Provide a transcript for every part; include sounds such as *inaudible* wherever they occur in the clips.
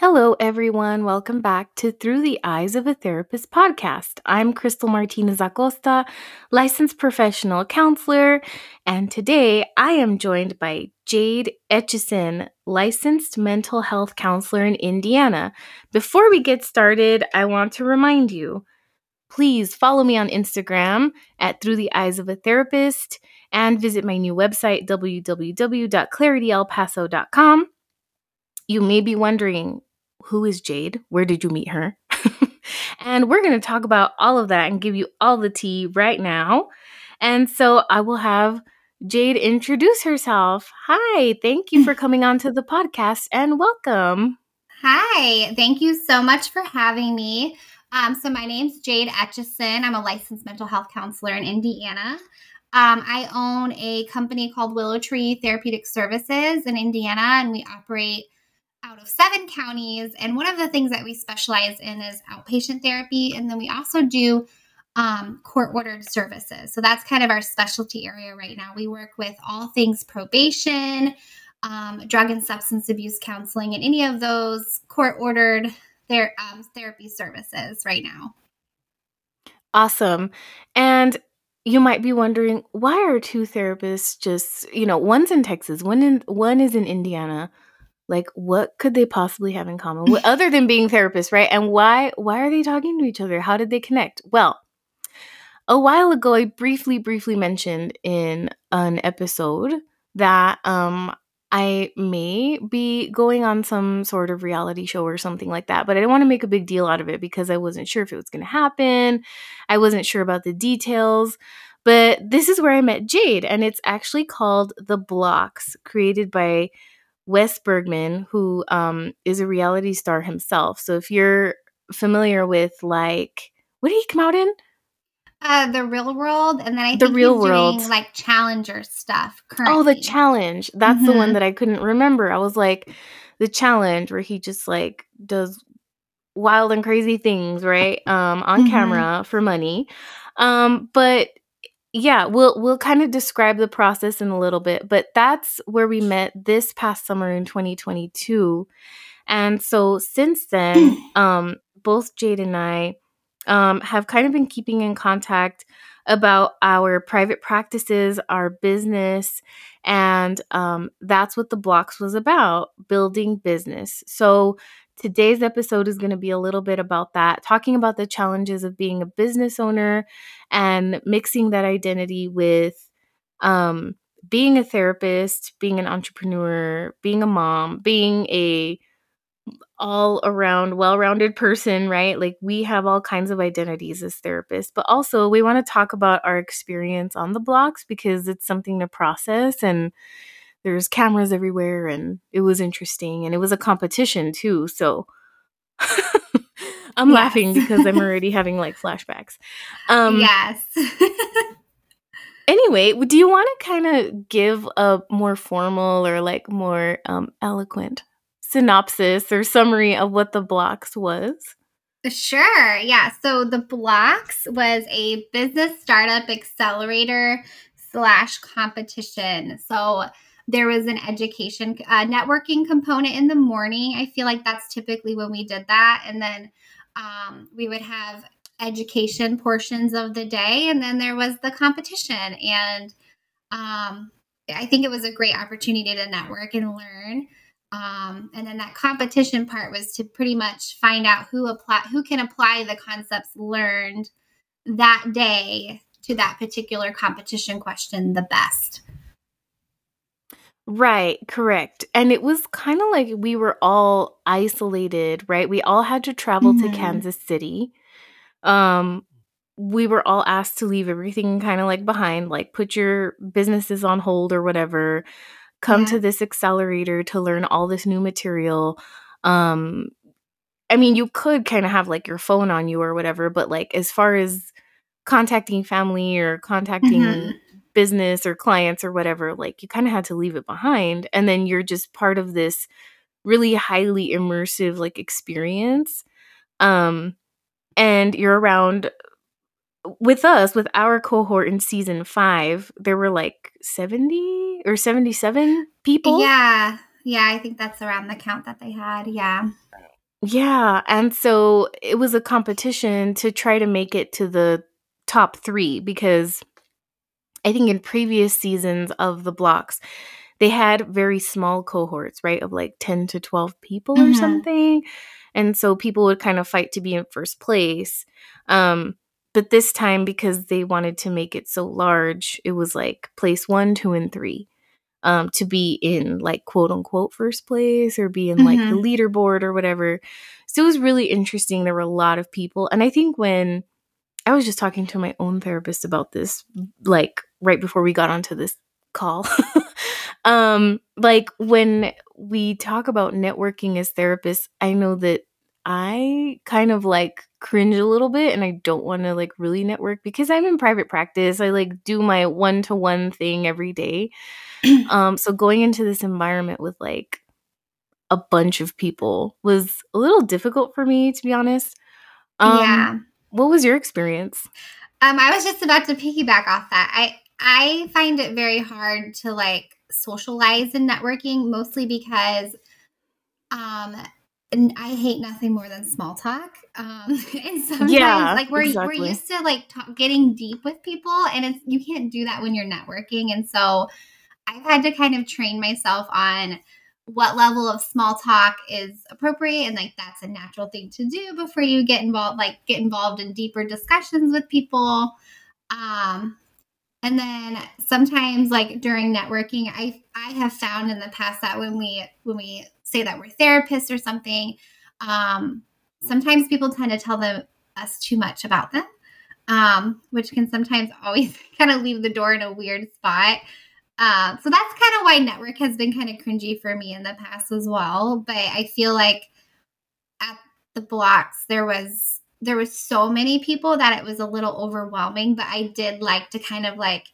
Hello, everyone. Welcome back to Through the Eyes of a Therapist podcast. I'm Crystal Martinez Acosta, licensed professional counselor, and today I am joined by Jade Etchison, licensed mental health counselor in Indiana. Before we get started, I want to remind you please follow me on Instagram at Through the Eyes of a Therapist and visit my new website, www.clarityelpaso.com. You may be wondering, who is Jade? Where did you meet her? *laughs* and we're going to talk about all of that and give you all the tea right now. And so I will have Jade introduce herself. Hi, thank you for *laughs* coming on to the podcast and welcome. Hi, thank you so much for having me. Um, so, my name's Jade Etchison. I'm a licensed mental health counselor in Indiana. Um, I own a company called Willow Tree Therapeutic Services in Indiana, and we operate out of seven counties. And one of the things that we specialize in is outpatient therapy. And then we also do um, court ordered services. So that's kind of our specialty area right now. We work with all things probation, um, drug and substance abuse counseling, and any of those court ordered ther- um, therapy services right now. Awesome. And you might be wondering why are two therapists just, you know, one's in Texas, one in one is in Indiana like what could they possibly have in common *laughs* other than being therapists right and why why are they talking to each other how did they connect well a while ago i briefly briefly mentioned in an episode that um I may be going on some sort of reality show or something like that, but I didn't want to make a big deal out of it because I wasn't sure if it was going to happen. I wasn't sure about the details. But this is where I met Jade, and it's actually called The Blocks, created by Wes Bergmann, who um, is a reality star himself. So if you're familiar with like, what did he come out in? Uh, the real world, and then I the think real world, doing, like Challenger stuff. Currently. Oh, the challenge. That's mm-hmm. the one mm-hmm. that I couldn't remember. I was like, the challenge where he just like does wild and crazy things, right? Um, on mm-hmm. camera for money. Um, but yeah, we'll we'll kind of describe the process in a little bit, but that's where we met this past summer in 2022. And so since then, *clears throat* um, both Jade and I um, have kind of been keeping in contact about our private practices, our business, and um, that's what the blocks was about building business. So Today's episode is going to be a little bit about that, talking about the challenges of being a business owner and mixing that identity with um, being a therapist, being an entrepreneur, being a mom, being a all around well-rounded person, right? Like we have all kinds of identities as therapists, but also we want to talk about our experience on the blocks because it's something to process and there's cameras everywhere and it was interesting and it was a competition too so *laughs* i'm yes. laughing because i'm *laughs* already having like flashbacks um yes *laughs* anyway do you want to kind of give a more formal or like more um, eloquent synopsis or summary of what the blocks was Sure. Yeah. So the Blocks was a business startup accelerator slash competition. So there was an education uh, networking component in the morning. I feel like that's typically when we did that. And then um, we would have education portions of the day. And then there was the competition. And um, I think it was a great opportunity to network and learn. Um, and then that competition part was to pretty much find out who apply who can apply the concepts learned that day to that particular competition question the best. Right, correct. And it was kind of like we were all isolated, right? We all had to travel to Mhm. Kansas City. Um we were all asked to leave everything kind of like behind, like put your businesses on hold or whatever. Come to this accelerator to learn all this new material. Um I mean, you could kind of have like your phone on you or whatever, but like as far as contacting family or contacting Mhm business or clients or whatever, like you kind of had to leave it behind. And then you're just part of this really highly immersive like experience. Um, and you're around with us, with our cohort in season five, there were like 70 or 77 people. Yeah. Yeah, I think that's around the count that they had. Yeah. Yeah. And so it was a competition to try to make it to the top three because I think in previous seasons of the blocks, they had very small cohorts, right? Of like 10 to 12 people mm-hmm. or something. And so people would kind of fight to be in first place. Um, but this time, because they wanted to make it so large, it was like place one, two, and three um, to be in like quote unquote first place or be in like mm-hmm. the leaderboard or whatever. So it was really interesting. There were a lot of people. And I think when I was just talking to my own therapist about this, like right before we got onto this call. *laughs* um, like when we talk about networking as therapists, I know that I kind of like cringe a little bit and I don't want to like really network because I'm in private practice. I like do my one to one thing every day. *clears throat* um so going into this environment with like a bunch of people was a little difficult for me to be honest. Um yeah. what was your experience? Um I was just about to piggyback off that. I I find it very hard to like socialize in networking mostly because um and I hate nothing more than small talk. Um, *laughs* and sometimes, yeah, like we're exactly. we're used to like talk, getting deep with people, and it's you can't do that when you're networking. And so, I've had to kind of train myself on what level of small talk is appropriate, and like that's a natural thing to do before you get involved, like get involved in deeper discussions with people. Um, and then sometimes, like during networking, I I have found in the past that when we when we say that we're therapists or something, um, sometimes people tend to tell them us too much about them, um, which can sometimes *laughs* always kind of leave the door in a weird spot. Uh, so that's kind of why network has been kind of cringy for me in the past as well. But I feel like at the blocks there was there was so many people that it was a little overwhelming. But I did like to kind of like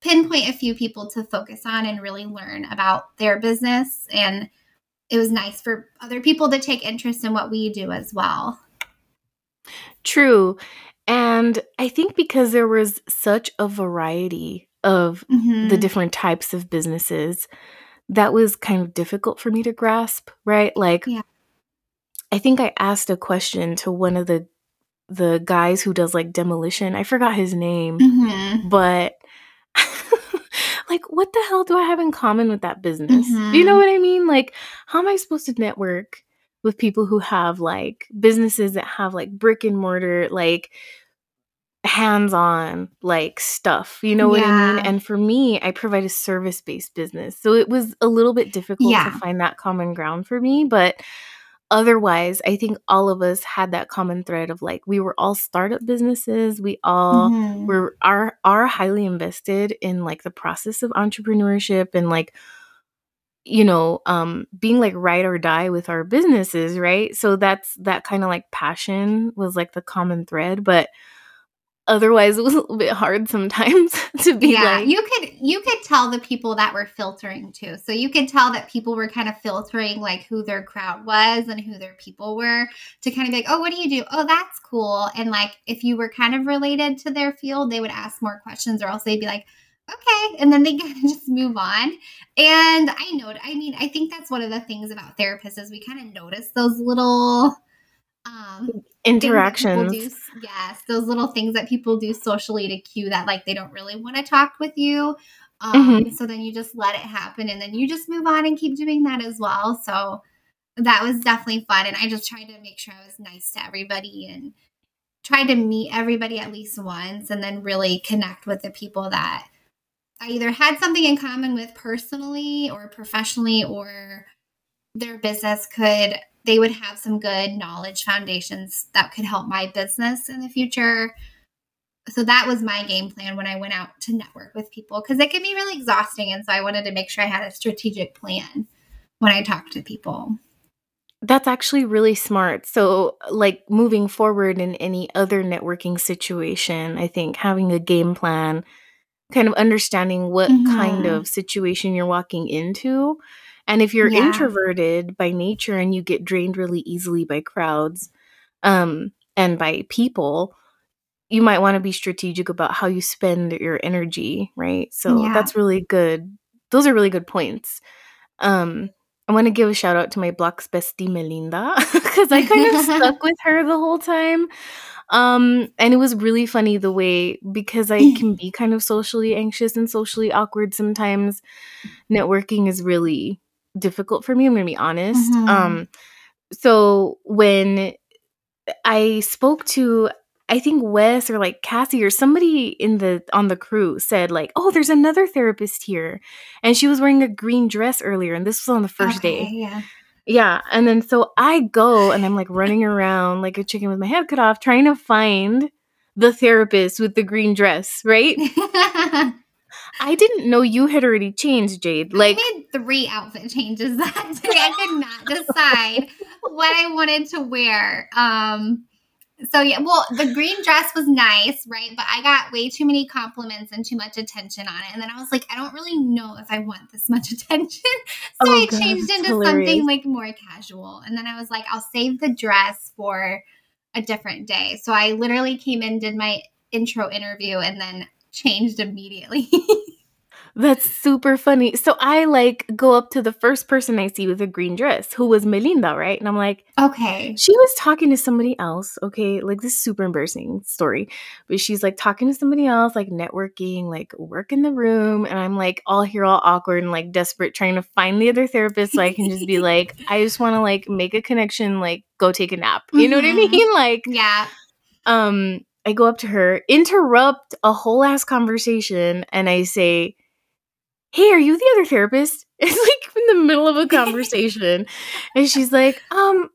pinpoint a few people to focus on and really learn about their business and it was nice for other people to take interest in what we do as well. True. And I think because there was such a variety of mm-hmm. the different types of businesses, that was kind of difficult for me to grasp, right? Like yeah. I think I asked a question to one of the the guys who does like demolition. I forgot his name, mm-hmm. but *laughs* like what the hell do I have in common with that business? Mm-hmm. You know what I mean? Like how am I supposed to network with people who have like businesses that have like brick and mortar like hands-on like stuff you know yeah. what i mean and for me i provide a service-based business so it was a little bit difficult yeah. to find that common ground for me but otherwise i think all of us had that common thread of like we were all startup businesses we all mm-hmm. were are are highly invested in like the process of entrepreneurship and like you know um being like ride or die with our businesses right so that's that kind of like passion was like the common thread but otherwise *laughs* it was a little bit hard sometimes *laughs* to be yeah, like you could you could tell the people that were filtering too. So you could tell that people were kind of filtering like who their crowd was and who their people were to kind of be like oh what do you do? Oh that's cool. And like if you were kind of related to their field they would ask more questions or else they'd be like okay and then they *laughs* kind of just move on. And i know i mean i think that's one of the things about therapists is we kind of notice those little um interactions do, yes those little things that people do socially to cue that like they don't really want to talk with you um, mm-hmm. so then you just let it happen and then you just move on and keep doing that as well so that was definitely fun and i just tried to make sure i was nice to everybody and tried to meet everybody at least once and then really connect with the people that i either had something in common with personally or professionally or their business could they would have some good knowledge foundations that could help my business in the future. So that was my game plan when I went out to network with people because it can be really exhausting. And so I wanted to make sure I had a strategic plan when I talked to people. That's actually really smart. So, like moving forward in any other networking situation, I think having a game plan, kind of understanding what mm-hmm. kind of situation you're walking into and if you're yeah. introverted by nature and you get drained really easily by crowds um, and by people, you might want to be strategic about how you spend your energy, right? So yeah. that's really good. Those are really good points. Um, I want to give a shout out to my Block's bestie Melinda *laughs* because I kind of stuck *laughs* with her the whole time. Um, and it was really funny the way because I *laughs* can be kind of socially anxious and socially awkward sometimes. Networking is really difficult for me. I'm gonna be honest. Mhm. Um, so when I spoke to I think Wes or like Cassie or somebody in the on the crew said like, "Oh, there's another therapist here." And she was wearing a green dress earlier and this was on the first Okay, day. Yeah. Yeah, and then so I go and I'm like running around like a chicken with my head cut off trying to find the therapist with the green dress, right? *laughs* I didn't know you had already changed, Jade. Like I made three outfit changes that *laughs* day. I could not decide what I wanted to wear. Um, so yeah, well, the green dress was nice, right? But I got way too many compliments and too much attention on it. And then I was like, I don't really know if I want this much *laughs* attention. so Oh, I God, changed into hilarious. something like more casual. And then I was like, I'll save the dress for a different day. So I literally came in, did my intro interview, and then changed immediately. *laughs* That's super funny. So I like go up to the first person I see with a green dress, who was Melinda, right? And I'm like, okay. she was talking to somebody else. Okay, like this is super embarrassing story, but she's like talking to somebody else, like networking, like work in the room, and I'm like all here, all awkward and like desperate, trying to find the other therapist so I can just be *laughs* like, I just want to like make a connection, like go take a nap. You know what I Mhm. mean? *laughs* Like, Yeah. um, I go up to her, interrupt a whole ass conversation, and I say, Hey, are you the other therapist? *laughs* It's like in the middle of a conversation. and she's like, Um,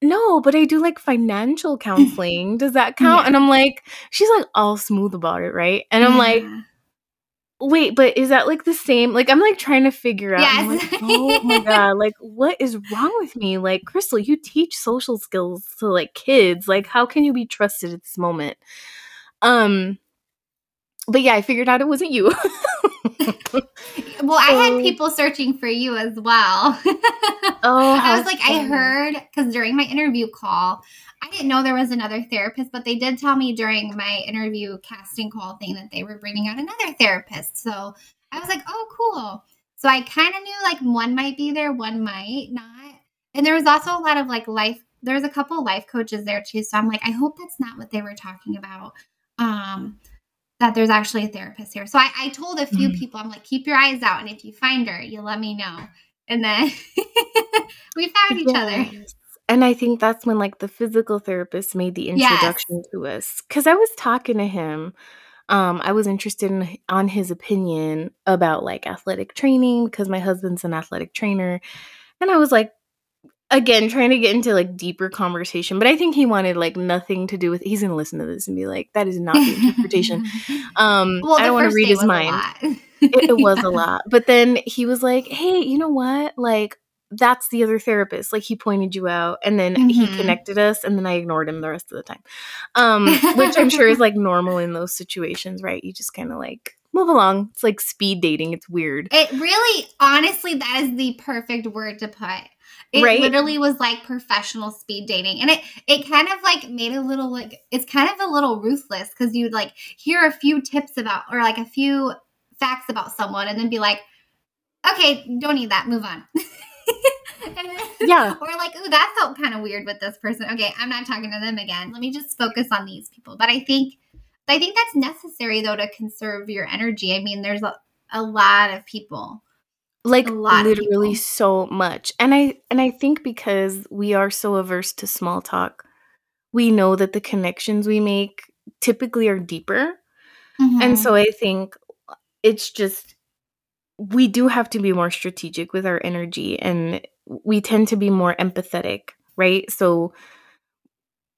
no, but I do like financial counseling. Does that count? Yeah. And I'm like, she's like all smooth about it, right? And I'm like, Yeah. Wait, but is that like the same? Like, I'm like trying to figure out. Yes. like, oh my *laughs* God, like, what is wrong with me? Like, Crystal, you teach social skills to like kids. Like, how can you be trusted at this moment? Um, but yeah, I figured out it wasn't you. *laughs* well, I had people searching for you as well. *laughs* Oh, I was like, I heard because during my interview call, I didn't know there was another therapist, but they did tell me during my interview casting call thing that they were bringing out another therapist. So I was like, oh, cool. So I kind of knew like one might be there, one might not. And there was also a lot of like life, there was a couple of life coaches there too. So I'm like, I hope that's not what they were talking about. Um, that there's actually a therapist here. So I, I told a few Mhm. people, I'm like, keep your eyes out. And if you find her, you let me know. And then *laughs* we found each other. And I think that's when like the physical therapist made the Yes. introduction to us. Cause I was talking to him. Um, I was interested in on his opinion about like athletic training because my husband's an athletic trainer. And I was like, again, trying to get into like deeper conversation. But I think he wanted like nothing to do with he's gonna listen to this and be like, that is not the interpretation. *laughs* Um well, I the don't want to first read day his was a mind lot. it, it was Yeah. a *laughs* lot. But then he was like, "Hey, you know what? Like that's the other therapist. Like he pointed you out, and then he Mhm. connected us, and then I ignored him the rest of the time, um, which I'm sure is like normal in those situations, right? You just kind of like move along. It's like speed dating. It's weird, It really, honestly, that is the perfect word to put. It Right? literally was like professional speed dating, and it it kind of like made a little like it's kind of a little ruthless because you'd like hear a few tips about or like a few facts about someone, and then be like, okay, don't need that, move on. *laughs* *laughs* Yeah. *laughs* Or like, oh, that felt kind of weird with this person. Okay, I'm not talking to them again. Let me just focus on these people. But I think I think that's necessary though to conserve your energy. I mean, there's a, a lot of people. like A lot literally so much. And I and I think because we are so averse to small talk, we know that the connections we make typically are deeper. Mm-hmm. And so I think it's just we do have to be more strategic with our energy and we tend to be more empathetic, right? So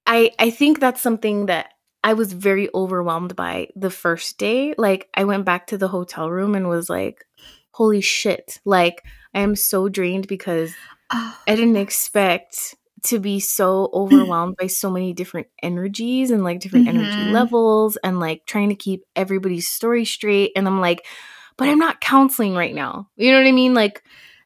I I think that's something that I was very overwhelmed by the first day. Like I went back to the hotel room and was like, "Holy shit. Like I am so drained because Oh, I didn't expect to be so *clears throat* overwhelmed by so many different energies and like different energy Mhm. levels and like trying to keep everybody's story straight. And I'm like, but I'm not counseling right now. You know what I mean? Like,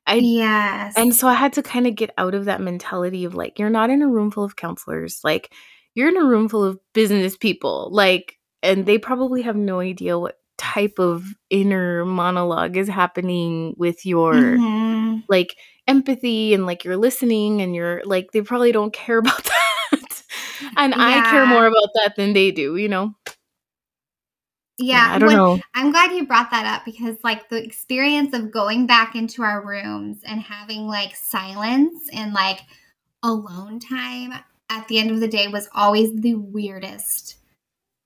I, yes. and so I had to kind of get out of that mentality of like, you're not in a room full of counselors. Like, you're in a room full of business people. Like, and they probably have no idea what type of inner monologue is happening with your Mhm. like empathy and like you're listening and you're like they probably don't care *laughs* about that. and yeah. I care more about that than they do, you know. Yeah, yeah I don't when, know. I'm glad you brought that up because like the experience of going back into our rooms and having like silence and like alone time at the end of the day was always the weirdest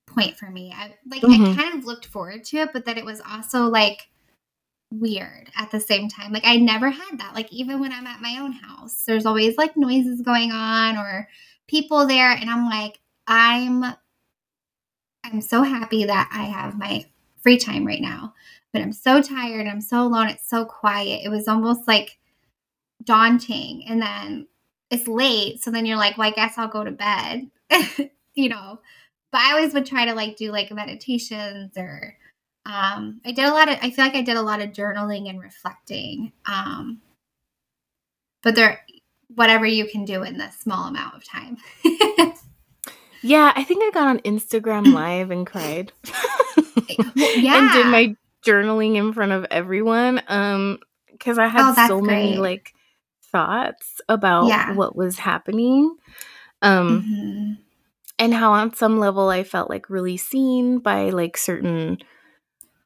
point for me. I like mm-hmm. I kind of looked forward to it, but that it was also like weird at the same time. Like I never had that. Like even when I'm at my own house, there's always like noises going on or people there and I'm like I'm I'm so happy that I have my free time right now. But I'm so tired, I'm so alone, it's so quiet. It was almost like daunting. And then it's late, so then you're like, "Well, I guess I'll go to bed." *laughs* you know. But I always would try to like do like meditations or um, I did a lot of, I feel like I did a lot of journaling and reflecting. Um, but there, whatever you can do in this small amount of time. *laughs* yeah, I think I got on Instagram *laughs* live and cried. *laughs* yeah. and did my journaling in front of everyone. Um, because I had oh, so great. many like thoughts about yeah. what was happening. Um, mm-hmm. and how on some level I felt like really seen by like certain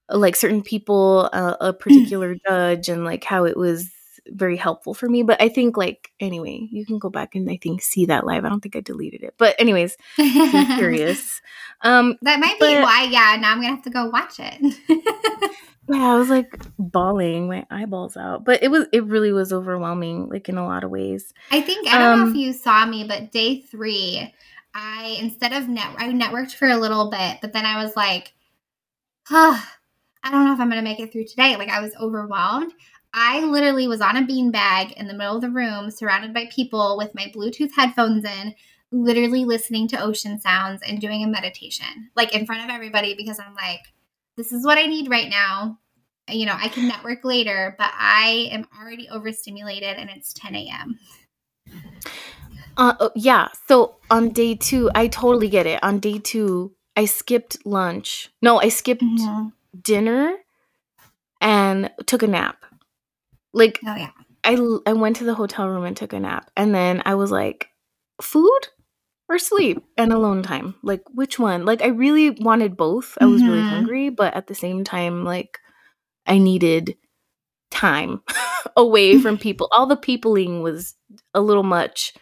like certain people, uh, a particular judge, and like how it was very helpful for me. But I think like anyway, you can go back and I think see that live. I don't think I deleted it, but anyways, *laughs* curious. Um, that might be why. Yeah, now I'm gonna have to go watch it. *laughs* yeah, I was like bawling my eyeballs out, but it was it really was overwhelming, like in a lot of ways. I think I don't um, know if um, you saw me, but day three, I instead of net I networked for a little bit, but then I was like, huh *sighs* I don't know if I'm to make it through today. Like I was overwhelmed. I literally was on a beanbag in the middle of the room, surrounded by people with my Bluetooth headphones in, literally listening to ocean sounds and doing a meditation, like in front of everybody, because I'm like, this is what I need right now. You know, I can network later, but I am already overstimulated and it's 10 a.m. Uh, oh, yeah. So on day two, I totally get it. On day two, I skipped lunch. No, I skipped mm-hmm dinner and took a nap. Like, oh, yeah. I, I went to the hotel room and took a nap. And then I was like, food or sleep and alone time? Like, which one? Like, I really wanted both. I was mm-hmm. really hungry, but at the same time, like, I needed time *laughs* away from *laughs* people. All the peopling was a little much.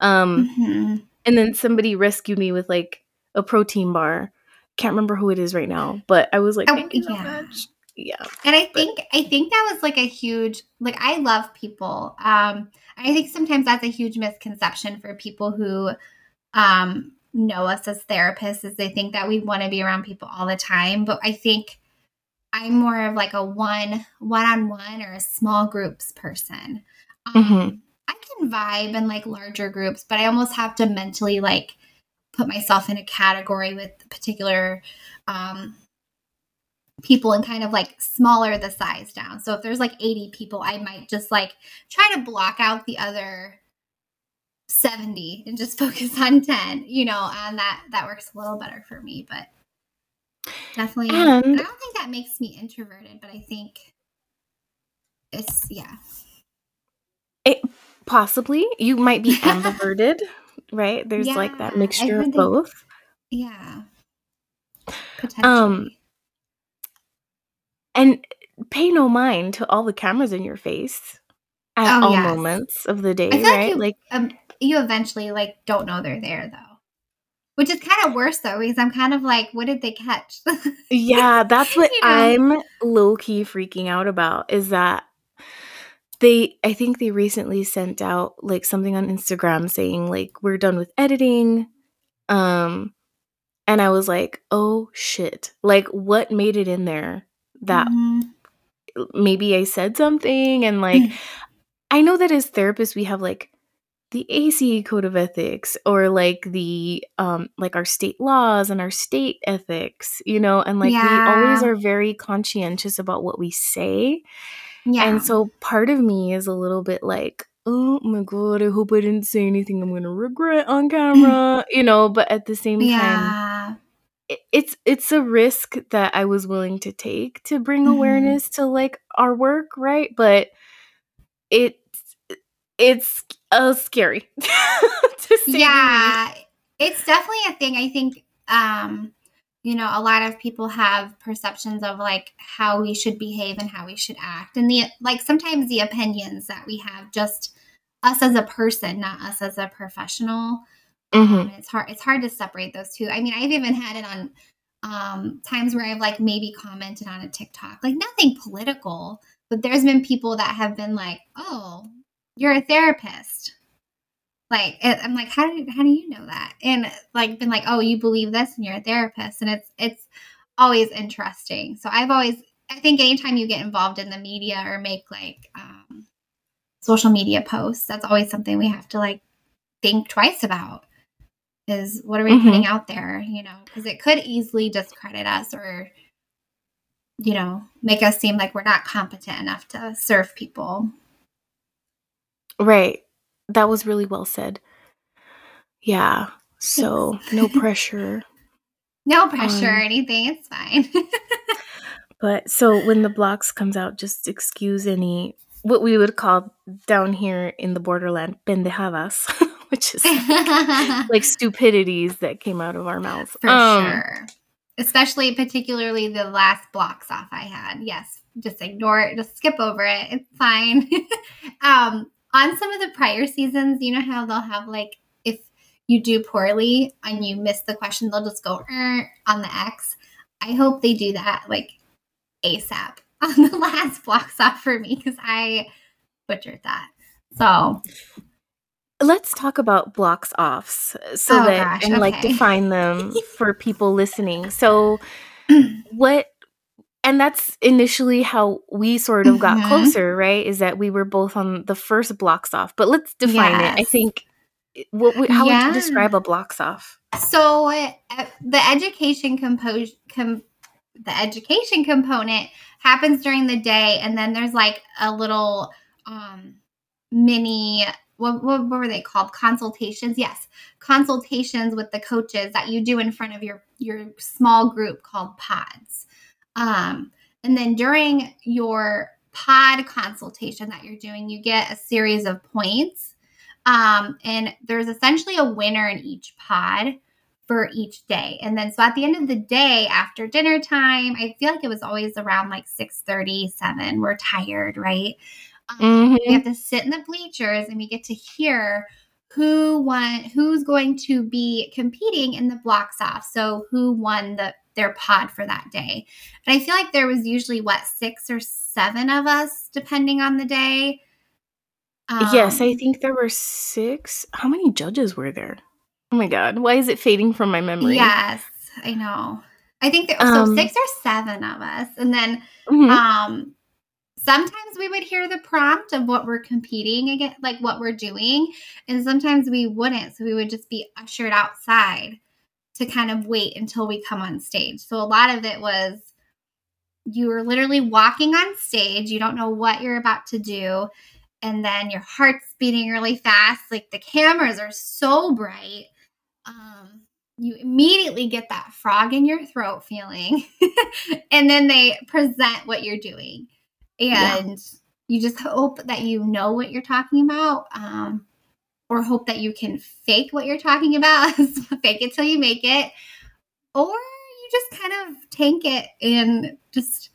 Um, mm-hmm. And then somebody rescued me with like a protein bar can't remember who it is right now, but I was like, oh, yeah. so much. Yeah. And I think but. I think that was like a huge like I love people. Um I think sometimes that's a huge misconception for people who um know us as therapists is they think that we want to be around people all the time, but I think I'm more of like a one one-on-one or a small groups person. Um, mm-hmm. I can vibe in like larger groups, but I almost have to mentally like put myself in a category with particular um, people and kind of like smaller the size down. So if there's like 80 people, I might just like try to block out the other 70 and just *laughs* focus on 10, you know, and that that works a little better for me, but definitely and I don't think that makes me introverted, but I think it's yeah. It possibly you might be *laughs* ambiverted right? There's yeah, like that mixture of both. yeah. Um, Potentially. Um and pay no mind to all the cameras in your face at oh, all yes. moments of the day, right? Like you, like um, you eventually like don't know they're there though. Which is kind of worse though, because I'm kind of like, what did they catch? *laughs* yeah, that's what you know? I'm low key freaking out about is that they i think they recently sent out like something on instagram saying like we're done with editing um and i was like oh shit like what made it in there that mm-hmm. maybe i said something and like i know that as therapists we have like the ACA code of ethics or like the um like our state laws and our state ethics, you know, and like yeah. we always are very conscientious about what we say. Yeah. And so part of me is a little bit like, oh my god, I hope I didn't say anything I'm gonna regret on *laughs* camera, you know. But at the same yeah. time, it's it's a risk that I was willing to take to bring mm-hmm. awareness to like our work, right? But it it's uh, scary *laughs* to say yeah, it's definitely a thing. I think, um, you know, a lot of people have perceptions of like how we should behave and how we should act, and the like. Sometimes the opinions that we have just us as a person, not us as a professional. Mm-hmm. Um, it's hard. It's hard to separate those two. I mean, I've even had it on um, times where I've like maybe commented on a TikTok, like nothing political, but there's been people that have been like, "Oh, you're a therapist." Like I'm like, how do how do you know that? And like been like, "Oh, you believe this, and you're a therapist," and it's it's always interesting. So I've always, I think, anytime you get involved in the media or make like um, social media posts, that's always something we have to like think twice about is what are we Mhm. putting out there, you know, because it could easily discredit us or, you know, make us seem like we're not competent enough to serve people. Right. That was really well said. Yeah. So no *laughs* pressure. No pressure or Um, anything. It's fine. *laughs* But so when the blocks comes out, just excuse any what we would call down here in the borderland pendejadas, *laughs* *laughs* which is like stupidities that came out of our mouths. For Um, sure. Especially, particularly the last blocks off I had. Yes, just ignore it. Just skip over it. It's fine. *laughs* um, on some of the prior seasons, you know how they'll have like if you do poorly and you miss the question, they'll just go "Er," on the X. I hope they do that like ASAP *laughs* on the last blocks off for me because I butchered that. So Let's talk about blocks offs so Oh, that gosh, and like define them *laughs* for people listening. So what and that's initially how we sort of got Mhm. closer, right? Is that we were both on the first blocks off. But let's define it. I think what would- how would you describe a blocks off? So uh, the education compose com- the education component happens during the day, and then there's like a little um, mini. What, what, were they called? Consultations. Yes, consultations with the coaches that you do in front of your your small group called pods. Um, and then during your pod consultation that you're doing, you get a series of points. Um, and there's essentially a winner in each pod for each day. And then so at the end of the day, after dinner time, I feel like it was always around like 6 7. We're tired, right? Um, Mhm. We have to sit in the bleachers and we get to hear who won who's going to be competing in the blocks off. So who won the their pod for that day. And I feel like there was usually what six or seven of us, depending on the day. yes, I Um, think there were six. How many judges were there? Oh my god, why is it fading from my memory? Yes, I know. I think there so Um, six or seven of us, and then Mhm. um, sometimes we would hear the prompt of what we're competing against, like what we're doing, and sometimes we wouldn't. So we would just be ushered outside to kind of wait until we come on stage. So a lot of it was you were literally walking on stage. You don't know what you're about to do. And then your heart's beating really fast. Like the cameras are so bright. Um, you immediately get that frog in your throat feeling. *laughs* and then they present what you're doing. Yeah. And you just hope that you know what you're talking about. Um, or hope that you can fake what you're talking about. *laughs* fake it till you make it. Or you just kind of tank it and just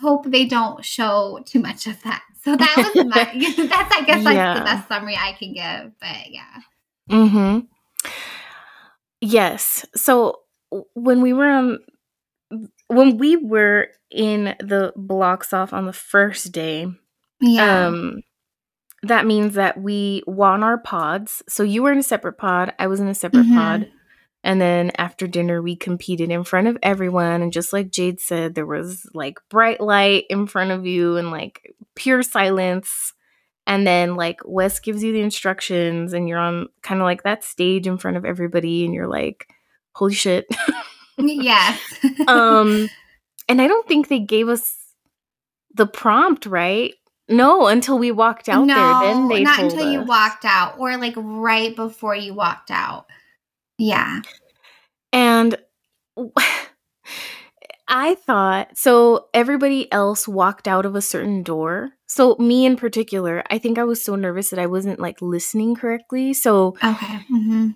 hope they don't show too much of that. So that was *laughs* my *laughs* that's I guess like Yeah. the best summary I can give. But yeah. Mm-hmm. Yes. So when we were on, when we were in the blocks off on the first day, Yeah. um, that means that we won our pods. So you were in a separate pod, I was in a separate Mhm. pod, and then after dinner we competed in front of everyone. And just like Jade said, there was like bright light in front of you and like pure silence. And then like Wes gives you the instructions, and you're on kind of like that stage in front of everybody, and you're like, "Holy shit!" *laughs* yes. *laughs* um, and I don't think they gave us the prompt right. No, until we walked out there. Then they not until you walked out, or like right before you walked out. Yeah. And *laughs* I thought so everybody else walked out of a certain door. So me in particular, I think I was so nervous that I wasn't like listening correctly. So Okay. hmm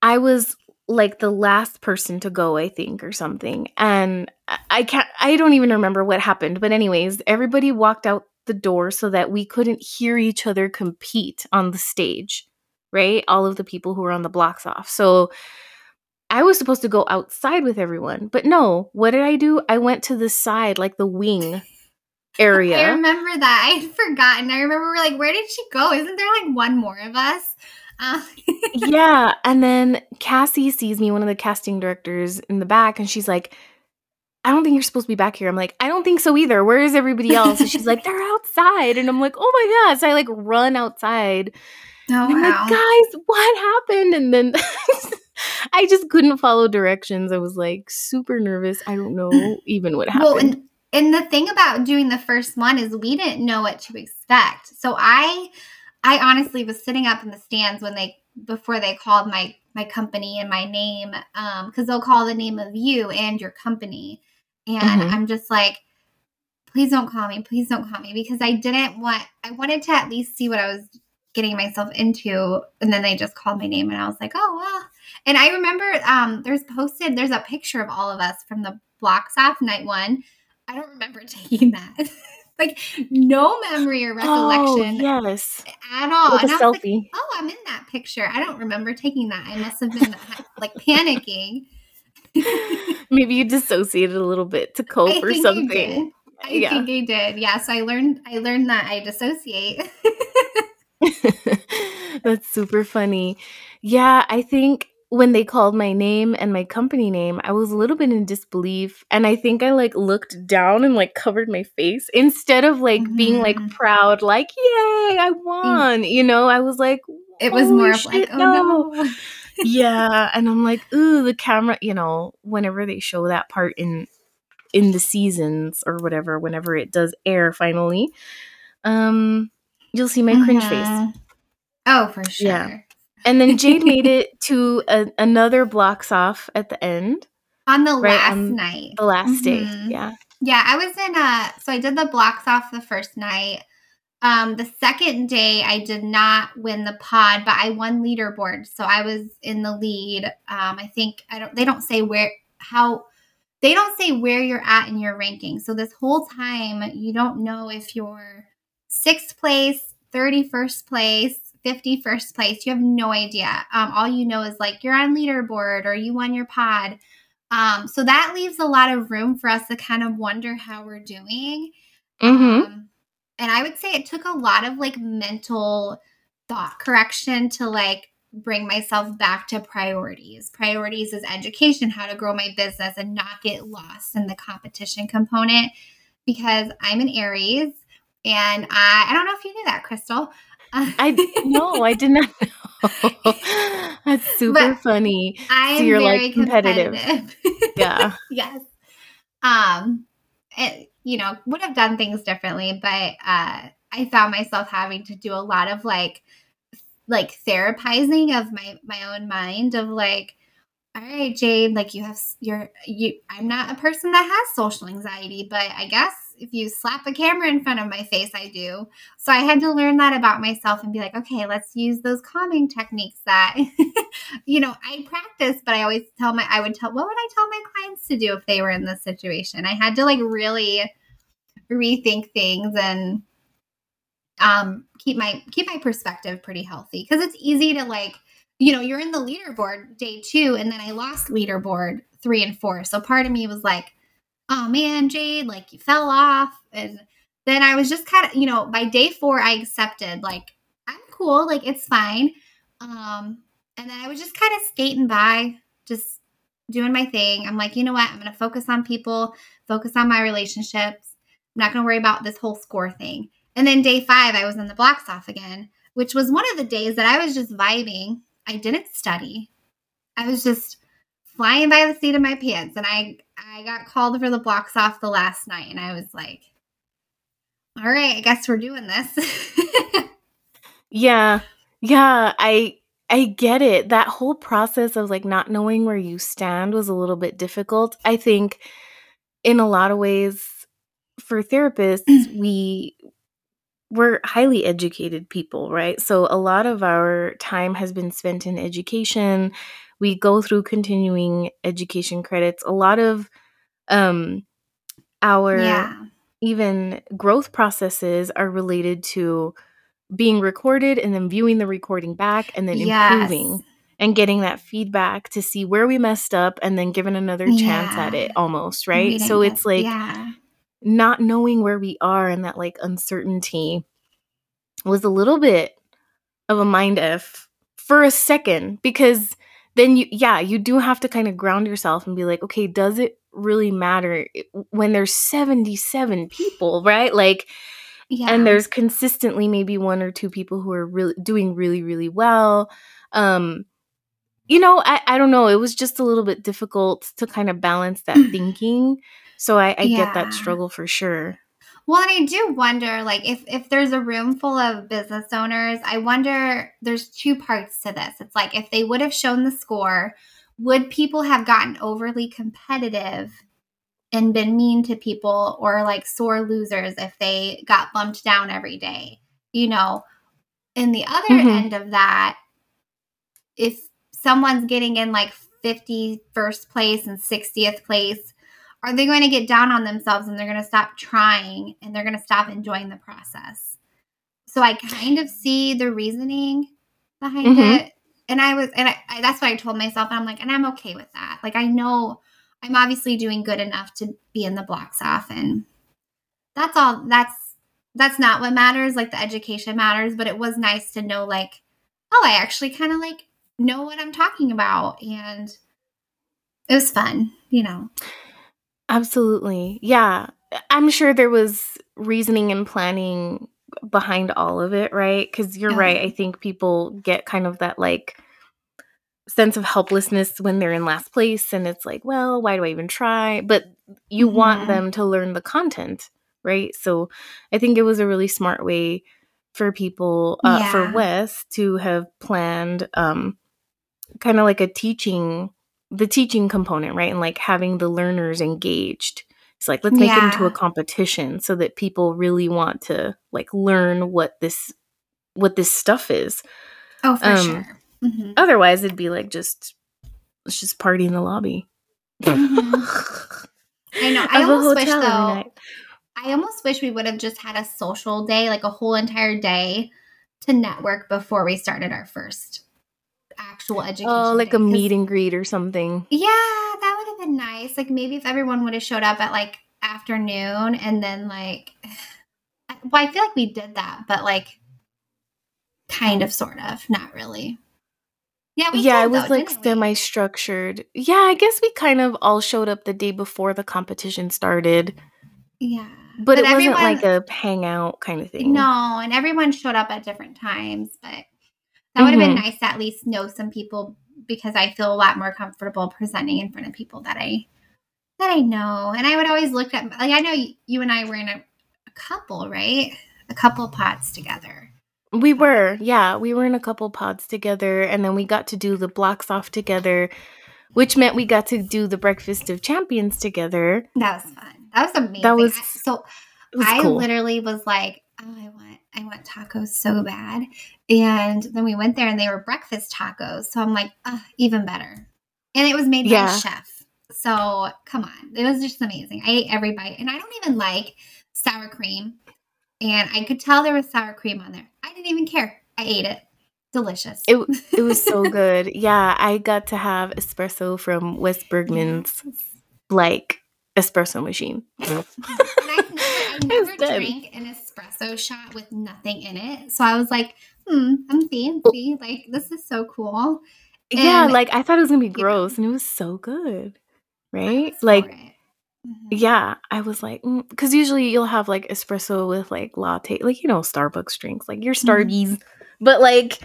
I was like the last person to go, I think, or something. And I- can't I don't even remember what happened. But anyways, everybody walked out the door so that we couldn't hear each other compete on the stage. Right? All of the people who were on the blocks off. So I was supposed to go outside with everyone. But no, what did I do? I went to the side, like the wing *laughs* area. I remember that. I had forgotten. I remember we're like, where did she go? Isn't there like one more of us? Uh, *laughs* yeah. And then Cassie sees me, one of the casting directors, in the back, and she's like, I don't think you're supposed to be back here. I'm like, I don't think so either. Where is everybody else? And she's like, they're outside. And I'm like, oh my God. So I like run outside. *laughs* oh, And I'm wow. like, guys, what happened? And then *laughs* I just couldn't follow directions. I was like super nervous. I don't know *clears throat* even what happened. Well, and, and the thing about doing the first one is we didn't know what to expect. So I I honestly was sitting up in the stands when they before they called my my company and my name um because they'll call the name of you and your company. And Mhm. i'm just like please don't call me. Please don't call me. Because i didn't want i wanted to at least see what i was getting myself into and then they just called my name and i was like oh well. And i remember um there's posted there's a picture of all of us from the blocks off night one. I don't remember *laughs* taking that like no memory or oh, recollection Oh, yes. at all With a and I was like, selfie. oh, I'm in that picture. I don't remember taking that. I must have been like panicking. *laughs* Maybe you dissociated a little bit to cope I or I something. I Yeah. think I did. Yeah. So I learned. I learned that I dissociate. *laughs* *laughs* That's super funny. Yeah, I think when they called my name and my company name, I was a little bit in disbelief. And I think I like looked down and like covered my face instead of like being like Mhm. proud, like, yay, I won. You know, I was like, it was more of like, shit, oh no. yeah. *laughs* And I'm like, ooh, the camera, you know, whenever they show that part in in the seasons or whatever, whenever it does air finally, um, you'll see my cringe face. Mhm. Oh, for sure. Yeah. And then Jade made it to a, another blocks off at the end, On the Right, last on night. the last day. Mhm. Yeah. Yeah, I was in uh so I did the blocks off the first night. Um the second day I did not win the pod, but I won leaderboard. So I was in the lead. Um I think I don't they don't say where how they don't say where you're at in your ranking. So this whole time you don't know if you're 6th place, 31st place, 51st place. You have no idea. Um all you know is like you're on leaderboard or you won your pod. Um, so that leaves a lot of room for us to kind of wonder how we're doing. Mm-hmm. Um, and I would say it took a lot of like mental thought correction to like bring myself back to priorities. Priorities is education, how to grow my business and not get lost in the competition component because I'm an Aries and I I don't know if you knew that, Crystal. I no, I did not *laughs* know. *laughs* That's super But funny. I So am you're, very like, competitive. competitive. *laughs* Yeah. yes. Um, it, you know, would have done things differently, but uh, I found myself having to do a lot of like, like therapizing of my my own mind of like, all right, Jade, like you have you're you. I'm not a person that has social anxiety, but I guess if you slap a camera in front of my face, I do. So I had to learn that about myself and be like, okay, let's use those calming techniques that, *laughs* you know, I practice, but I always tell my, I would tell, what would I tell my clients to do if they were in this situation? I had to like really rethink things and um keep my keep my perspective pretty healthy because it's easy to like you know you're in the leaderboard day two and then i lost leaderboard three and four so part of me was like oh man jade like you fell off. And then i was just kind of you know by day four i accepted like i'm cool like it's fine. Um and then i was just kind of skating by just doing my thing. I'm like you know what? I'm gonna focus on people focus on my relationships. I'm not gonna worry about this whole score thing. And then day five i was in the blocks off again which was one of the days that i was just vibing. I didn't study. I was just flying by the seat of my pants and i i got called for the blocks off the last night and i was like all right i guess we're doing this *laughs* Yeah. Yeah, I I get it. That whole process of like not knowing where you stand was a little bit difficult. I think in a lot of ways for therapists, mm. we we're highly educated people, right? So a lot of our time has been spent in education. We go through continuing education credits. A lot of um our Yeah. even growth processes are related to being recorded and then viewing the recording back and then improving Yes. and getting that feedback to see where we messed up and then given another chance at it almost, right? So it's like yeah. not knowing where we are and that like uncertainty was a little bit of a mind f for a second because then you yeah you do have to kind of ground yourself and be like okay does it really matter when there's 77 people right? Like Yeah. and there's consistently maybe one or two people who are really doing really really well. Um you know i, I don't know it was just a little bit difficult to kind of balance that *clears throat* thinking. So i, I get that struggle for sure Well, and I do wonder, like, if if there's a room full of business owners, I wonder. There's two parts to this. It's like if they would have shown the score, would people have gotten overly competitive and been mean to people, or like sore losers if they got bumped down every day? You know, in the other Mhm. end of that, if someone's getting in like 51st place and 60th place, are they going to get down on themselves and they're going to stop trying and they're going to stop enjoying the process? So I kind of see the reasoning behind Mhm. it. And I was, and I, I, that's what I told myself. And I'm like, and I'm okay with that. Like, I know I'm obviously doing good enough to be in the Blox off. And that's all, that's, that's not what matters. Like, the education matters. But it was nice to know, like, oh, I actually kind of like know what I'm talking about. And it was fun, you know. Absolutely. Yeah. I'm sure there was reasoning and planning behind all of it, right? Because you're Oh, right. I think people get kind of that like sense of helplessness when they're in last place and it's like, well, why do I even try? But you want Mhm. them to learn the content, right? So I think it was a really smart way for people, uh, for Yeah. Wes to have planned um, kind of like a teaching the teaching component right? And like having the learners engaged. It's like let's make it into a competition so that people really want to like learn what this what this stuff is. Oh, for um sure. hmm otherwise it'd be like just let's just party in the lobby. Mhm. I know. *laughs* I almost wish, though, night. I almost wish we would have just had a social day, like a whole entire day to network before we started our first actual education. oh like a meet and greet or something Yeah, that would have been nice. Like maybe if everyone would have showed up at like afternoon and then like *sighs* well, I feel like we did that, but like kind of sort of, not really. Yeah, we yeah it was though, like semi structured yeah i guess we kind of all showed up the day before the competition started Yeah. but, it wasn't like a hangout kind of thing No, and everyone showed up at different times, but that would have been Mhm. nice to at least know some people because I feel a lot more comfortable presenting in front of people that I that I know. And I would always look at like I know you, you and I were in a, a couple, right? A couple pods together. We were, yeah, we were in a couple pods together, and then we got to do the Blox off together, which meant we got to do the breakfast of champions together. That was fun. That was amazing. That was I- so was I cool. literally was like, oh, I want I want tacos so bad. And then we went there and they were breakfast tacos. So I'm like, even better. And it was made by a chef. So come on. It was just amazing. I ate every bite. And I don't even like sour cream. And I could tell there was sour cream on there. I didn't even care. I ate it. Delicious. It it was so *laughs* good. Yeah, I got to have espresso from Wes Bergmann's Yes. like espresso machine. *laughs* And I never drank an espresso shot with nothing in it. So I was like, hmm, I'm fancy. Like, this is so cool. yeah, like I thought it was gonna be Yeah. gross, and it was so good, right? Like. Mhm. yeah, I was like, because usually you'll have like espresso with like latte, like you know Starbucks drinks, like your Mm-hmm. Starbies, but like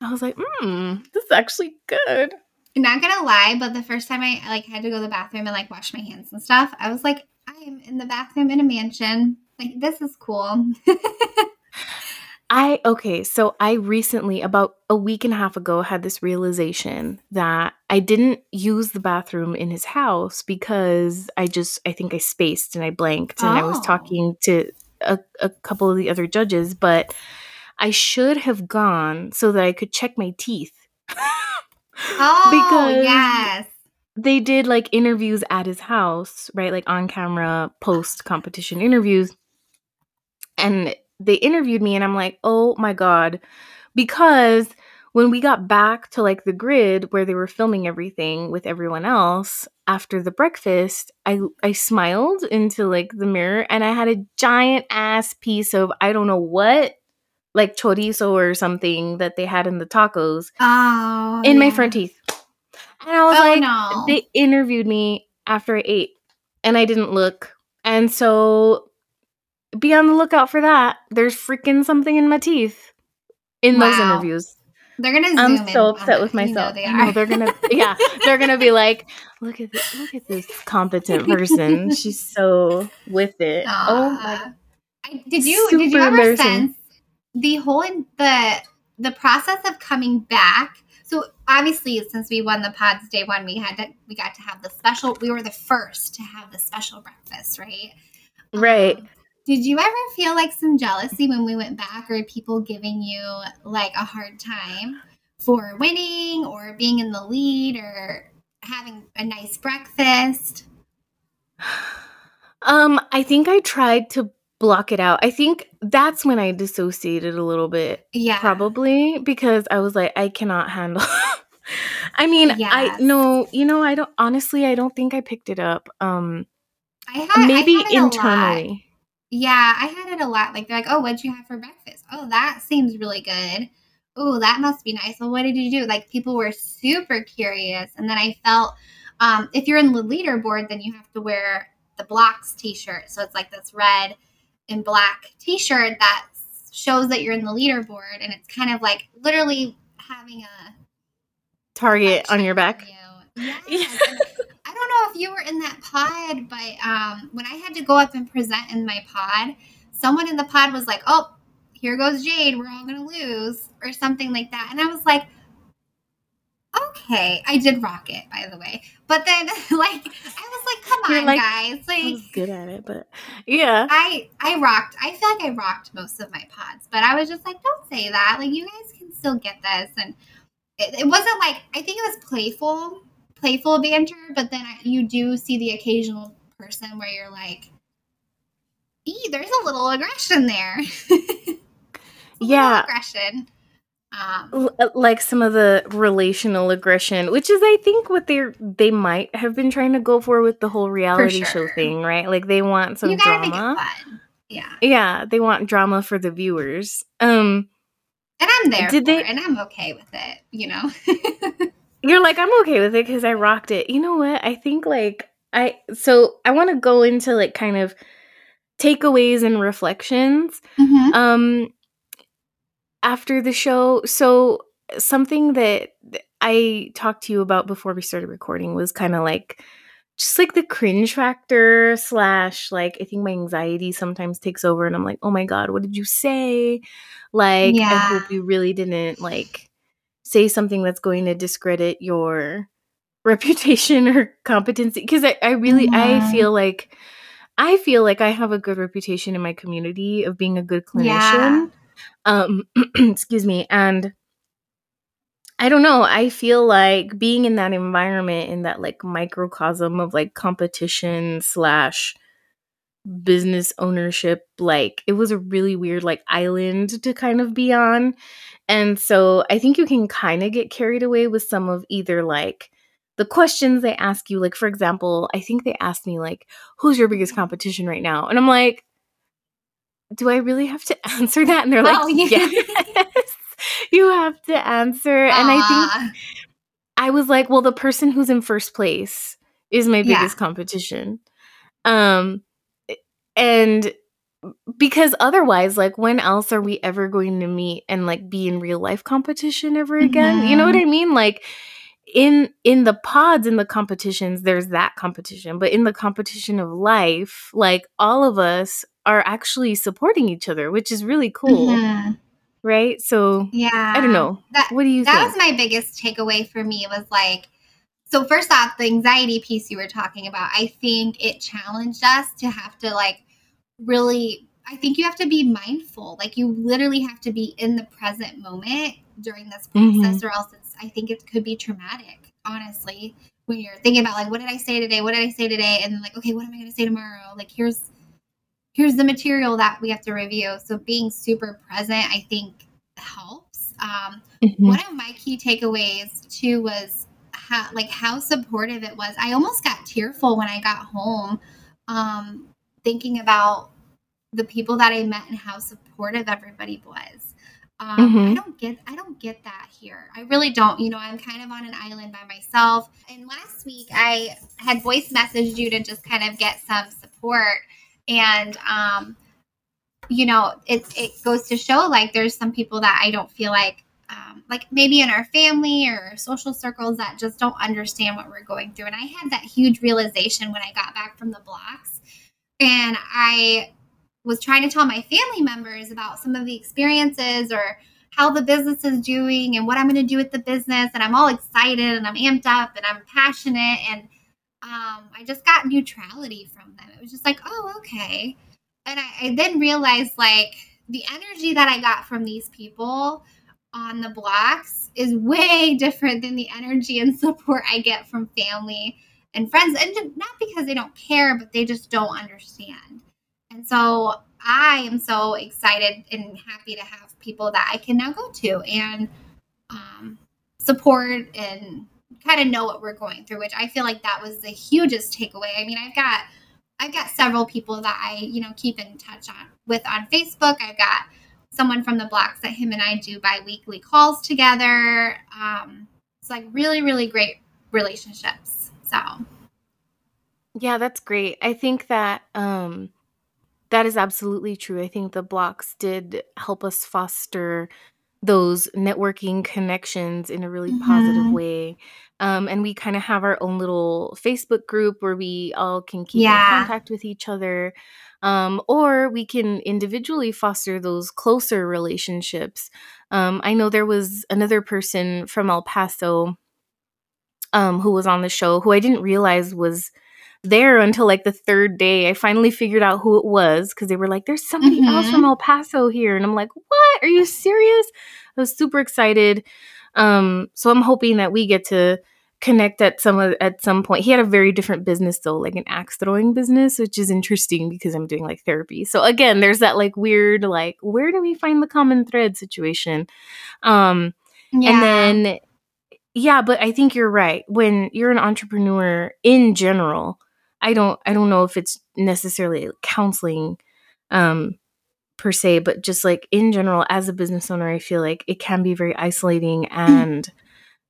I was like, hmm, this is actually good. Not gonna lie, but the first time I like had to go to the bathroom and like wash my hands and stuff, I was like, I am in the bathroom in a mansion. Like, this is cool. *laughs* I okay, so I recently about a week and a half ago had this realization that I didn't use the bathroom in his house because I just I think I spaced and I blanked and I was Oh. talking to a, a couple of the other judges, but I should have gone so that I could check my teeth. *laughs* Oh, Because- yes. They did like interviews at his house, right? Like on camera, post competition interviews. And they interviewed me, and I'm like, oh my God. Because when we got back to like the grid where they were filming everything with everyone else after the breakfast, I I smiled into like the mirror and I had a giant ass piece of I don't know what, like chorizo or something that they had in the tacos Oh. in my front teeth. And I was Oh, like, no. they interviewed me after I ate and I didn't look. And so be on the lookout for that. There's freaking something in my teeth in those interviews. They're gonna zoom I'm so upset it. with You know myself. they are. they're gonna yeah, they're gonna be like, look at this look at this competent *laughs* person. She's so with it. Oh my. I, did you did you Super ever sense the whole the the process of coming back? Obviously, since we won the pods day one, we had to we got to have the special. We were the first to have the special breakfast, right? Right. Um, did you ever feel like some jealousy when we went back, or people giving you like a hard time for winning or being in the lead or having a nice breakfast? *sighs* Um, I think I tried to block it out. I think that's when I dissociated a little bit. Yeah, Probably because I was like, I cannot handle. *laughs* I mean, Yes. I no, you know, I don't honestly. I don't think I picked it up. Um, I had I maybe had it a lot. internally. Yeah, I had it a lot. Like they're like, "Oh, what'd you have for breakfast? Oh, that seems really good. Oh, that must be nice. Well, what did you do?" Like people were super curious, and then I felt, um, if you're in the leaderboard, then you have to wear the Blox T-shirt. So it's like this red and black T-shirt that shows that you're in the leaderboard, and it's kind of like literally having a Target on your back. you. Yes. Yeah. I don't know if you were in that pod, but um, when I had to go up and present in my pod, someone in the pod was like, "Oh, here goes Jade. We're all gonna lose," or something like that, and I was like. Okay, I did rock it, by the way. But then, *laughs* like, I was like, "Come You're on, like, guys! I Like, was good at it, but yeah. I I rocked. I feel like I rocked most of my pods, but I was just like, don't say that. Like you guys can still get this, and it, it wasn't like I think it was playful, playful banter. But then I, you do see the occasional person where you're like, "Ee, there's a little aggression there." *laughs* A little Yeah. aggression. Um, L- uh, like some of the relational aggression, which is I think what they they might have been trying to go for with the whole reality show thing, right? Like they want some you drama. make it fun. Yeah, Yeah, they want drama for the viewers. Um and I'm there Did they- it, and I'm okay with it. You know. *laughs* you're like I'm okay with it cuz I rocked it. You know what? I think like I so I want to go into like kind of takeaways and reflections Mhm. um after the show so something that i talked to you about before we started recording was kind of like just like the cringe factor slash like i think my anxiety sometimes takes over and i'm like oh my god what did you say like i hope you really didn't like say something that's going to discredit your reputation or competency because I, I really i Mhm. feel like i feel like i have a good reputation in my community of being a good clinician Yeah. Um *clears throat* excuse me and i don't know i feel like being in that environment in that like microcosm of like competition slash business ownership like it was a really weird like island to kind of be on. And so i think you can kind of get carried away with some of either like the questions they ask you like for example i think they asked me like who's your biggest competition right now? And i'm like do i really have to *laughs* answer that and they're like Oh, yeah. yes *laughs* you have to answer and i think I was like, well, the person who's in first place is my Yeah. biggest competition. Um and because otherwise, like when else are we ever going to meet and like be in real life competition ever again? You know what Mhm. I mean? Like in in the pods in the competitions there's that competition but in the competition of life like all of us are actually supporting each other which is really cool Mhm. right? So yeah, I don't know. That, what do you that think? was my biggest takeaway for me was like, so first off, the anxiety piece you were talking about, I think it challenged us to have to like really I think you have to be mindful. Like you literally have to be in the present moment during this process, Mhm. or else it's I think it could be traumatic, honestly. When you're thinking about like what did I say today? What did I say today? And like, okay, what am I gonna say tomorrow? Like here's here's the material that we have to review. So being super present, I think helps. Um, Mhm. one of my key takeaways too was how like how supportive it was. I almost got tearful when I got home, um, thinking about the people that I met and how supportive everybody was. Um, I Mhm. don't get I don't get that here. I really don't. You know, I'm kind of on an island by myself. And last week I had voice messaged you to just kind of get some support. And um, you know, it it goes to show like there's some people that I don't feel like um, like maybe in our family or social circles that just don't understand what we're going through. And I had that huge realization when I got back from the Blox. And I was trying to tell my family members about some of the experiences or how the business is doing and what I'm going to do with the business. And I'm all excited and I'm amped up and I'm passionate. And um, I just got neutrality from them. It was just like, oh, okay. And I, I then realized like the energy that I got from these people on the Blox is way *laughs* different than the energy and support I get from family and friends. And not because they don't care, but they just don't understand. And so I am so excited and happy to have people that I can now go to and um, support and kind of know what we're going through, which I feel like that was the hugest takeaway. I mean, I've got I've got several people that I, you know, keep in touch on with on Facebook. I've got someone from the Blox that him and I do bi-weekly calls together. Um, it's like really, really great relationships. So Yeah, that's great. I think that um that is absolutely true. I think the Blox did help us foster those networking connections in a really positive Mhm. way. Um, and we kind of have our own little Facebook group where we all can keep in contact with each other. Um, or we can individually foster those closer relationships. Um, I know there was another person from El Paso um, who was on the show who I didn't realize was there until like the third day. I finally figured out who it was because they were like, there's somebody else Mhm. from El Paso here. And I'm like, what? Are you serious? I was super excited. Um, so I'm hoping that we get to connect at some at some point. He had a very different business though, like an axe throwing business, which is interesting because I'm doing like therapy. So again, there's that like weird, like, where do we find the common thread situation? Um, yeah. and then, yeah, but I think you're right. When you're an entrepreneur in general, I don't, I don't know if it's necessarily counseling, um, per se, but just like in general, as a business owner, I feel like it can be very isolating and,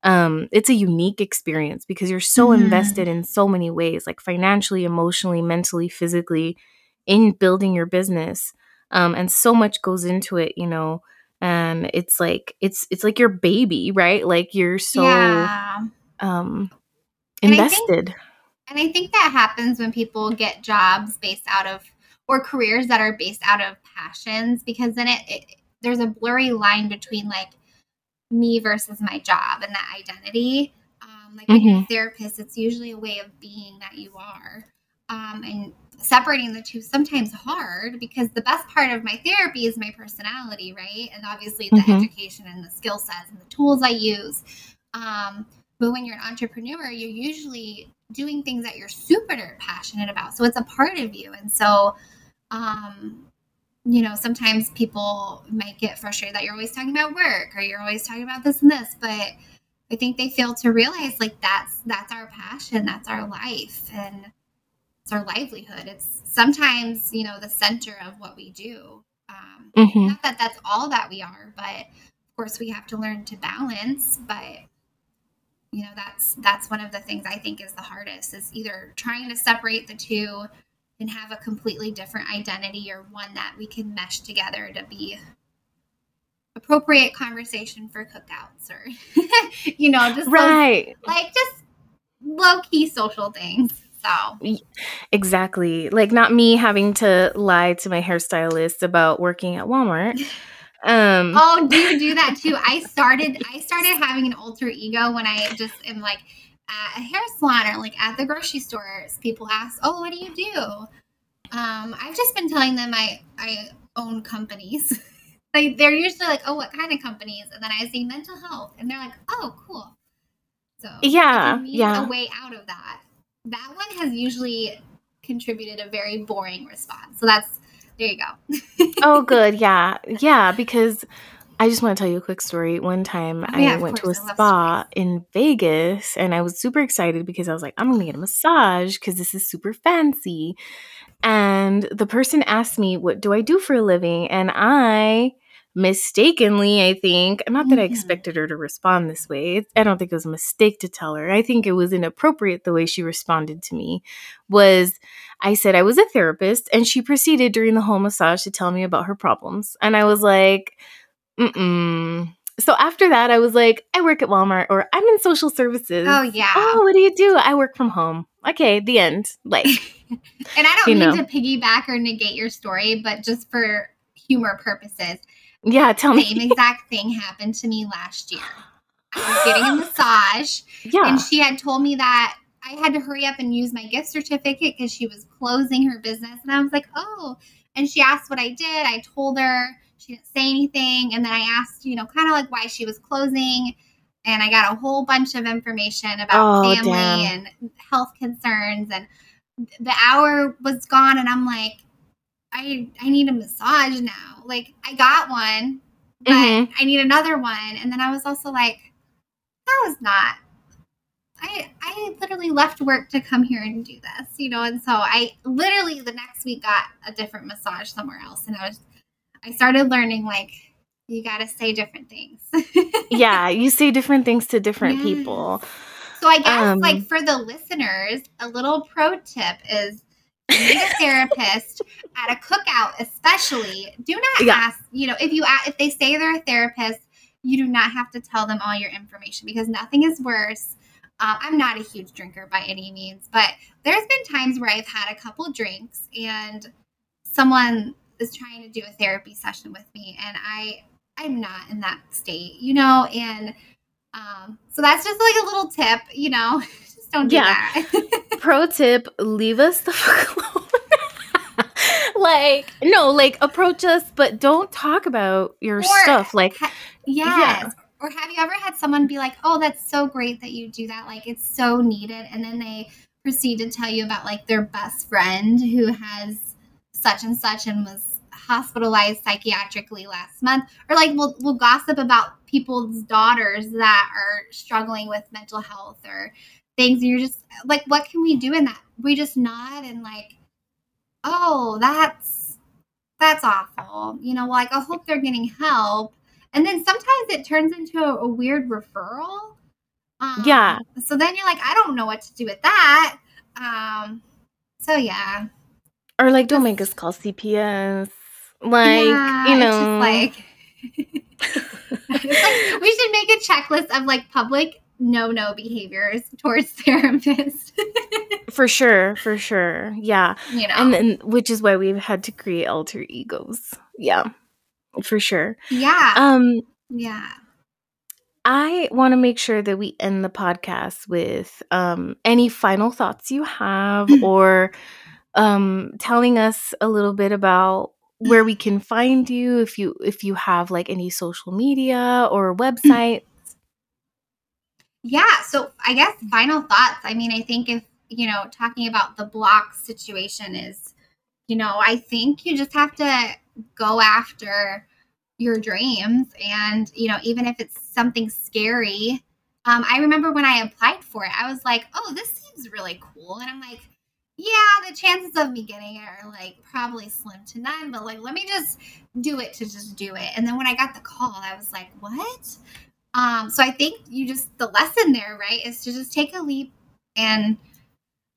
um, it's a unique experience because you're so Mhm. invested in so many ways, like financially, emotionally, mentally, physically, in building your business, um, and so much goes into it, you know and it's like it's it's like your baby right like you're so yeah. um And I think- invested And I think that happens when people get jobs based out of or careers that are based out of passions because then it, it there's a blurry line between like me versus my job and that identity. Um, like you're a therapist, it's usually a way of being that you are. Um, and separating the two sometimes hard because the best part of my therapy is my personality, right? And obviously the Mhm. education and the skill sets and the tools I use. Um, but when you're an entrepreneur, you're usually doing things that you're super passionate about. So it's a part of you. And so, um, you know, sometimes people might get frustrated that you're always talking about work or you're always talking about this and this, but I think they fail to realize like that's that's our passion, that's our life, and it's our livelihood. It's sometimes you know the center of what we do. Um, Mhm. not that that's all that we are, but of course we have to learn to balance. But you know that's that's one of the things I think is the hardest is either trying to separate the two and have a completely different identity or one that we can mesh together to be appropriate conversation for cookouts or *laughs* you know just right like just low key social things. So exactly like not me having to lie to my hairstylist about working at walmart *laughs* Um, oh, do you do that too? I *laughs* started. I started having an alter ego when I just am like at a hair salon or like at the grocery store. People ask, "Oh, what do you do?" Um, I've just been telling them I I own companies. *laughs* like they're usually like, "Oh, what kind of companies?" And then I say mental health, and they're like, "Oh, cool." So yeah, yeah. A way out of that. That one has usually contributed a very boring response. So that's there you go. *laughs* oh, good. Yeah. Yeah. Because I just want to tell you a quick story. One time oh, yeah, I went to a spa in Vegas and I was super excited because I was like, I'm going to get a massage because this is super fancy. And the person asked me, What do I do for a living? And I mistakenly, I think, not that I expected her to respond this way. I don't think it was a mistake to tell her. I think it was inappropriate the way she responded to me. Was I said I was a therapist, and she proceeded during the whole massage to tell me about her problems. And I was like, mm So after that, I was like, I work at Walmart or I'm in social services. Oh, yeah. Oh, what do you do? I work from home. Okay, the end. Like, *laughs* and I don't mean know. to piggyback or negate your story, but just for humor purposes, yeah, tell Same me. Same *laughs* exact thing happened to me last year. I was getting a massage. Yeah. And she had told me that I had to hurry up and use my gift certificate because she was closing her business. And I was like, oh. And she asked what I did. I told her. She didn't say anything. And then I asked, you know, kind of like why she was closing. And I got a whole bunch of information about oh, family damn. and health concerns. And the hour was gone. And I'm like, I I need a massage now. Like I got one, but mm-hmm. I need another one. And then I was also like, that was not I I literally left work to come here and do this, you know, and so I literally the next week got a different massage somewhere else and I was I started learning like you got to say different things. *laughs* yeah, you say different things to different yes. people. So I guess um, like for the listeners, a little pro tip is meet a therapist *laughs* at a cookout, especially. Do not yeah. ask. You know, if you if they say they're a therapist, you do not have to tell them all your information because nothing is worse. Um, I'm not a huge drinker by any means, but there's been times where I've had a couple drinks and someone is trying to do a therapy session with me, and I I'm not in that state, you know, and um, so that's just like a little tip, you know. *laughs* Just don't do yeah. that. *laughs* Pro tip: leave us the *laughs* fuck alone. like no, like approach us, but don't talk about your or, stuff. Like ha- yes. Yeah. Or have you ever had someone be like, "Oh, that's so great that you do that. Like it's so needed," and then they proceed to tell you about like their best friend who has such and such and was hospitalized psychiatrically last month. Or like we'll, we'll gossip about people's daughters that are struggling with mental health or things and you're just like what can we do in that? We just nod and like oh that's that's awful. You know like i hope they're getting help. And then sometimes it turns into a, a weird referral. Um, yeah. so then you're like i don't know what to do with that. Um so yeah or like don't make us call cps like yeah, you know like *laughs* like we should make a checklist of like public no no behaviors towards *laughs* therapists. for sure, for sure. Yeah. You know. And then which is why we've had to create alter egos. Yeah. For sure. Yeah. Um yeah. I want to make sure that we end the podcast with um any final thoughts you have *clears throat* or um telling us a little bit about where we can find you if you if you have like any social media or website yeah. So I guess final thoughts. I mean, I think if, you know, talking about the block situation is, you know, I think you just have to go after your dreams. And, you know, even if it's something scary, um, I remember when I applied for it, I was like, oh, this seems really cool. And I'm like, yeah, the chances of me getting it are like probably slim to none, but like, let me just do it to just do it. And then when I got the call, I was like, what? Um, so I think you just the lesson there, right, is to just take a leap and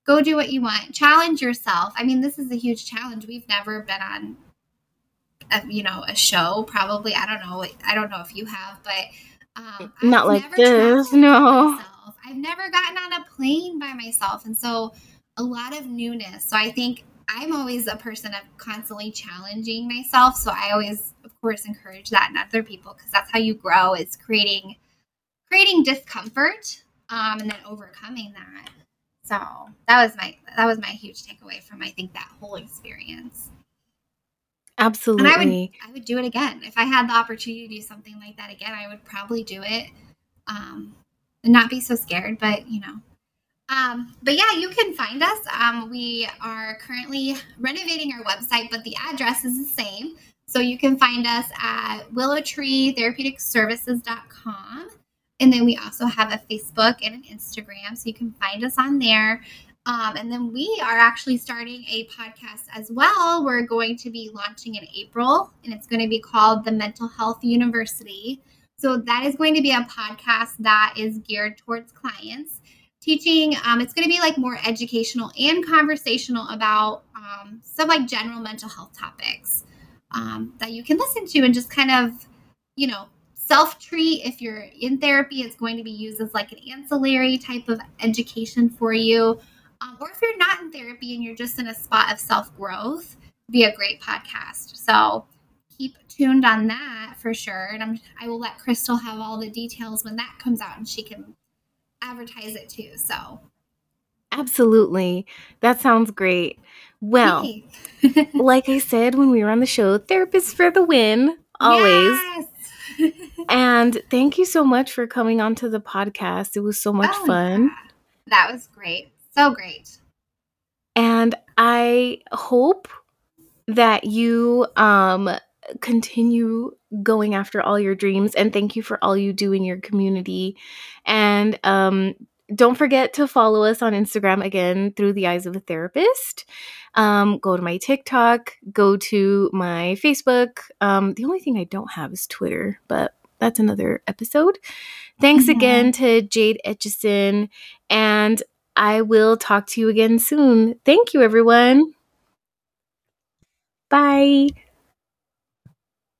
go do what you want. Challenge yourself. I mean, this is a huge challenge. We've never been on a, you know, a show probably. I don't know. I don't know if you have, but um, not I've like this. No. I've never gotten on a plane by myself. And so a lot of newness. So I think I'm always a person of constantly challenging myself. So I always, of course, encourage that in other people because that's how you grow is creating creating discomfort um, and then overcoming that. So that was my that was my huge takeaway from I think that whole experience. Absolutely. And I would I would do it again. If I had the opportunity to do something like that again, I would probably do it. Um, and not be so scared, but you know. Um, but yeah, you can find us. Um, we are currently renovating our website, but the address is the same. So you can find us at willowtreetherapeuticservices.com. And then we also have a Facebook and an Instagram. So you can find us on there. Um, and then we are actually starting a podcast as well. We're going to be launching in April, and it's going to be called The Mental Health University. So that is going to be a podcast that is geared towards clients teaching. Um, it's going to be like more educational and conversational about um, some like general mental health topics um, that you can listen to and just kind of, you know, self treat. If you're in therapy, it's going to be used as like an ancillary type of education for you. Um, or if you're not in therapy and you're just in a spot of self growth, be a great podcast. So keep tuned on that for sure. And I'm, I will let Crystal have all the details when that comes out and she can advertise it too. So absolutely. That sounds great. Well, *laughs* like I said when we were on the show, therapists for the win, always. Yes. and thank you so much for coming onto the podcast. It was so much oh, fun. Yeah. That was great. So great. And I hope that you um continue going after all your dreams and thank you for all you do in your community and um don't forget to follow us on Instagram again through the eyes of a therapist. Um, go to my TikTok, go to my Facebook. Um, the only thing I don't have is Twitter, but that's another episode. Thanks mm-hmm. again to Jade Etchison, and I will talk to you again soon. Thank you, everyone. Bye.